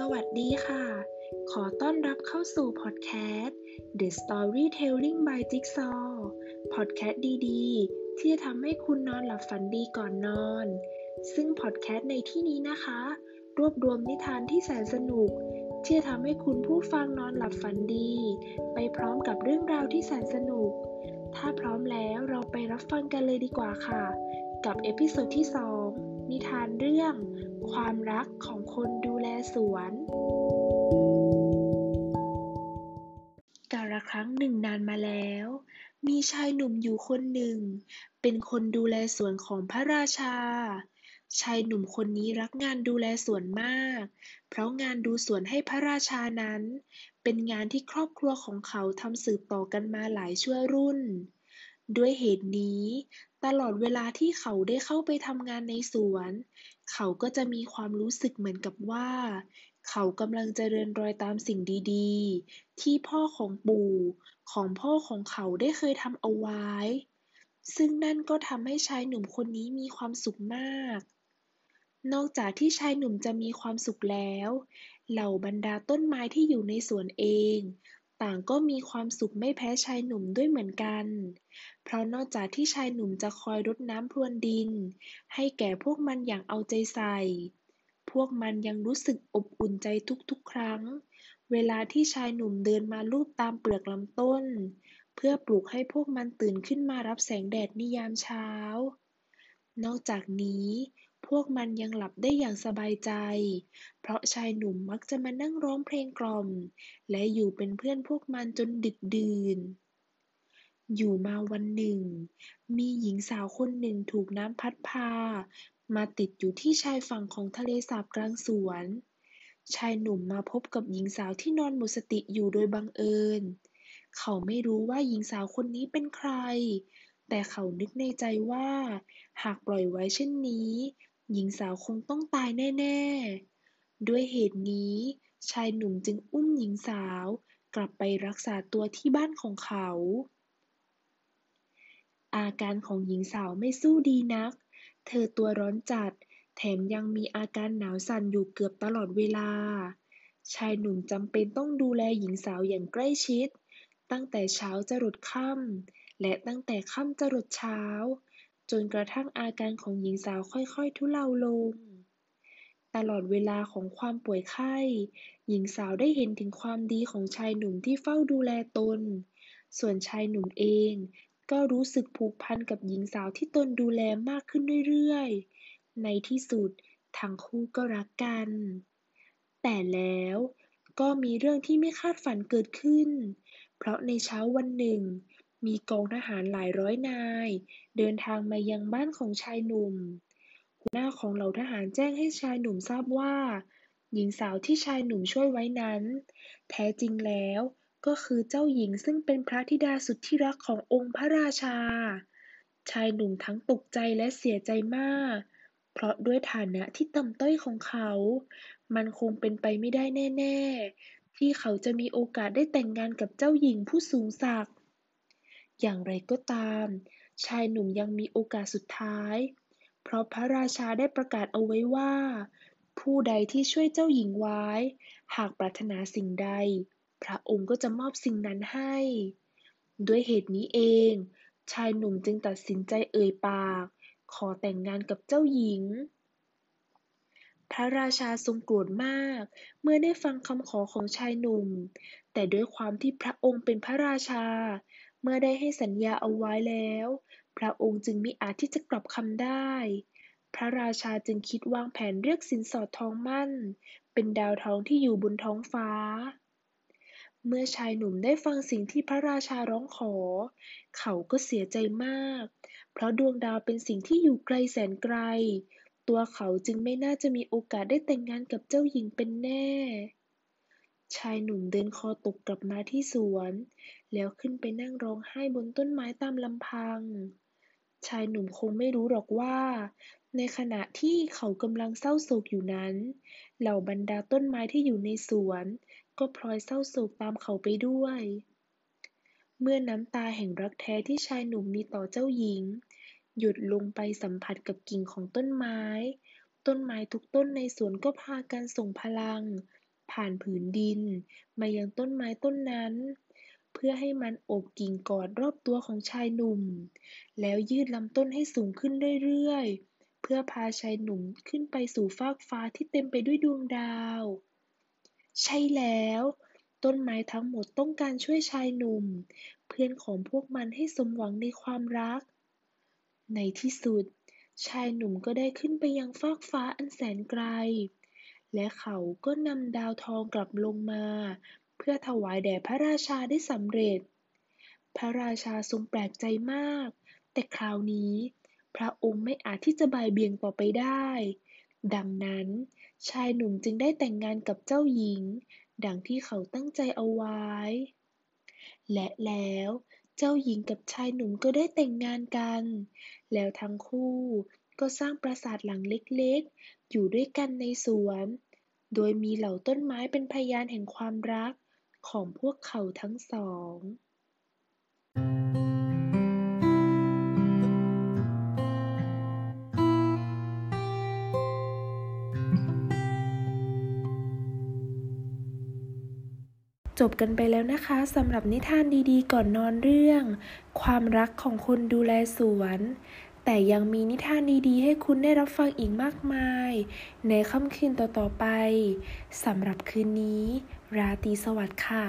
สวัสดีค่ะ ขอต้อนรับเข้าสู่พอดแคสต์ The Storytelling by Jigsaw พอดแคสต์ดีๆ ที่จะทำให้คุณนอนหลับฝันดีก่อนนอน ซึ่งพอดแคสต์ในที่นี้นะคะ รวบรวมนิทานที่แสนสนุก ที่จะทำให้คุณผู้ฟังนอนหลับฝันดี ไปพร้อมกับเรื่องราวที่แสนสนุก ถ้าพร้อมแล้วเราไปรับฟังกันเลยดีกว่าค่ะ กับ episode ที่ 2 นิทานเรื่อง ความรักของคนดูแลสวน กาลครั้งหนึ่งนานมาแล้ว มีชายหนุ่มอยู่คนหนึ่ง เป็นคนดูแลสวนของพระราชา ชายหนุ่มคนนี้รักงานดูแลสวนมาก เพราะงานดูสวนให้พระราชานั้น เป็นงานที่ครอบครัวของเขาทำสืบต่อกันมาหลายชั่วรุ่นด้วยเหตุนี้ ตลอดเวลาที่เขาได้เข้าไปทำงานในสวน เขาก็จะมีความรู้สึกเหมือนกับว่า เขากำลังจะเดินรอยตามสิ่งดีๆ ที่พ่อของปู่ของพ่อของเขาได้เคยทำเอาไว้ ซึ่งนั่นก็ทำให้ชายหนุ่มคนนี้มีความสุขมาก นอกจากที่ชายหนุ่มจะมีความสุขแล้ว เหล่าบรรดาต้นไม้ที่อยู่ในสวนเอง ต่างก็มีความสุขไม่แพ้ชายหนุ่มด้วยเหมือนกัน เพราะนอกจากที่ชายหนุ่มจะคอยรดน้ำพรวนดิน ให้แก่พวกมันอย่างเอาใจใส่ พวกมันยังรู้สึกอบอุ่นใจทุกๆ ครั้ง เวลาที่ชายหนุ่มเดินมาลูบตามเปลือกลำต้น เพื่อปลุกให้พวกมันตื่นขึ้นมารับแสงแดดในยามเช้า นอกจากนี้ พวกมันยังหลับได้อย่างสบายใจ เพราะชายหนุ่มมักจะมานั่งร้องเพลงกล่อม และอยู่เป็นเพื่อนพวกมันจนดึกดื่น อยู่มาวันหนึ่ง มีหญิงสาวคนหนึ่งถูกน้ำพัดพา มาติดอยู่ที่ชายฝั่งของทะเลสาบกลางสวน ชายหนุ่มมาพบกับหญิงสาวที่นอนหมดสติอยู่โดยบังเอิญ เขาไม่รู้ว่าหญิงสาวคนนี้เป็นใครแต่เขานึกในใจว่า หากปล่อยไว้เช่นนี้ หญิงสาวคงต้องตายแน่ ๆ ด้วยเหตุนี้ ชายหนุ่มจึงอุ้มหญิงสาวกลับไปรักษาตัวที่บ้านของเขา อาการของหญิงสาวไม่สู้ดีนัก เธอตัวร้อนจัด แถมยังมีอาการหนาวสั่นอยู่เกือบตลอดเวลา ชายหนุ่มจำเป็นต้องดูแลหญิงสาวอย่างใกล้ชิด ตั้งแต่เช้าจรดค่ำและตั้งแต่ค่ำจรดเช้า จนกระทั่งอาการของหญิงสาวค่อย ๆ ทุเลาลง ตลอดเวลาของความป่วยไข้ หญิงสาวได้เห็นถึงความดีของชายหนุ่มที่เฝ้าดูแลตน ส่วนชายหนุ่มเองก็รู้สึกผูกพันกับหญิงสาวที่ตนดูแลมากขึ้นเรื่อยๆ ในที่สุดทั้งคู่ก็รักกัน แต่แล้วก็มีเรื่องที่ไม่คาดฝันเกิดขึ้น เพราะในเช้าวันหนึ่ง มีกองทหารหลายร้อยนาย เดินทางมายังบ้านของชายหนุ่ม หัวหน้าของเหล่าทหารแจ้งให้ชายหนุ่มทราบว่า หญิงสาวที่ชายหนุ่มช่วยไว้นั้น แท้จริงแล้วก็คือเจ้าหญิงซึ่งเป็นพระธิดาสุดที่รักขององค์พระราชา ชายหนุ่มทั้งตกใจและเสียใจมาก เพราะด้วยฐานะที่ต่ำต้อยของเขา มันคงเป็นไปไม่ได้แน่ ๆ ที่เขาจะมีโอกาสได้แต่งงานกับเจ้าหญิงผู้สูงศักดิ์ อย่างไรก็ตาม ชายหนุ่มยังมีโอกาสสุดท้าย เพราะพระราชาได้ประกาศเอาไว้ว่า ผู้ใดที่ช่วยเจ้าหญิงไว้ หากปรารถนาสิ่งใด พระองค์ก็จะมอบสิ่งนั้นให้ ด้วยเหตุนี้เอง ชายหนุ่มจึงตัดสินใจเอ่ยปาก ขอแต่งงานกับเจ้าหญิงพระราชาทรงโกรธมาก เมื่อได้ฟังคำขอของชายหนุ่ม แต่ด้วยความที่พระองค์เป็นพระราชา มื่อได้ให้สัญญาเอาไว้แล้ว พระองค์จึงมิอาจที่จะกลับคำได้ พระราชาจึงคิดวางแผนเรียกสินสอดทองมั่น เป็นดาวทองที่อยู่บนท้องฟ้า เมื่อชายหนุ่มได้ฟังสิ่งที่พระราชาร้องขอ เขาก็เสียใจมาก เพราะดวงดาวเป็นสิ่งที่อยู่ไกลแสนไกล ตัวเขาจึงไม่น่าจะมีโอกาสได้แต่งงานกับเจ้าหญิงเป็นแน่ชายหนุ่มเดินคอตกกลับมาที่สวน แล้วขึ้นไปนั่งร้องไห้บนต้นไม้ตามลำพัง ชายหนุ่มคงไม่รู้หรอกว่า ในขณะที่เขากำลังเศร้าโศกอยู่นั้น เหล่าบรรดาต้นไม้ที่อยู่ในสวน ก็พลอยเศร้าโศกตามเขาไปด้วย เมื่อน้ำตาแห่งรักแท้ที่ชายหนุ่มมีต่อเจ้าหญิง หยดลงไปสัมผัสกับกิ่งของต้นไม้ ต้นไม้ทุกต้นในสวนก็พากันส่งพลัง ผ่านผืนดิน มายังต้นไม้ต้นนั้น เพื่อให้มันโอบกิ่งกอดรอบตัวของชายหนุ่ม แล้วยืดลำต้นให้สูงขึ้นเรื่อยๆ เพื่อพาชายหนุ่มขึ้นไปสู่ฟากฟ้าที่เต็มไปด้วยดวงดาว ใช่แล้ว ต้นไม้ทั้งหมดต้องการช่วยชายหนุ่ม เพื่อนของพวกมันให้สมหวังในความรัก ในที่สุด ชายหนุ่มก็ได้ขึ้นไปยังฟากฟ้าอันแสนไกล และเขาก็นำดาวทองกลับลงมา เพื่อถวายแด่พระราชาได้สำเร็จ พระราชาทรงแปลกใจมาก แต่คราวนี้ พระองค์ไม่อาจที่จะบ่ายเบี่ยงต่อไปได้ ดังนั้นชายหนุ่มจึงได้แต่งงานกับเจ้าหญิง ดังที่เขาตั้งใจเอาไว้ และแล้วเจ้าหญิงกับชายหนุ่มก็ได้แต่งงานกัน แล้วทั้งคู่ก็สร้างปราสาทหลังเล็กๆ อยู่ด้วยกันในสวน โดยมีเหล่าต้นไม้เป็นพยานแห่งความรัก ของพวกเขาทั้งสองจบกันไปแล้วนะคะสำหรับนิทานดีๆ ก่อนนอนเรื่อง ความรักของคนดูแลสวน แต่ยังมีนิทานดีๆ ให้คุณได้รับฟังอีกมากมาย ในค่ำคืนต่อๆไปสำหรับคืนนี้ ราตรีสวัสดิ์ค่ะ